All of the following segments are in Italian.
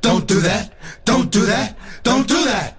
Don't do that. Don't do that. Don't do that.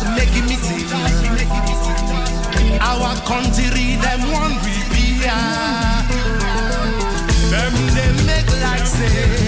just making me see. Our country, them one will be Them they make like say.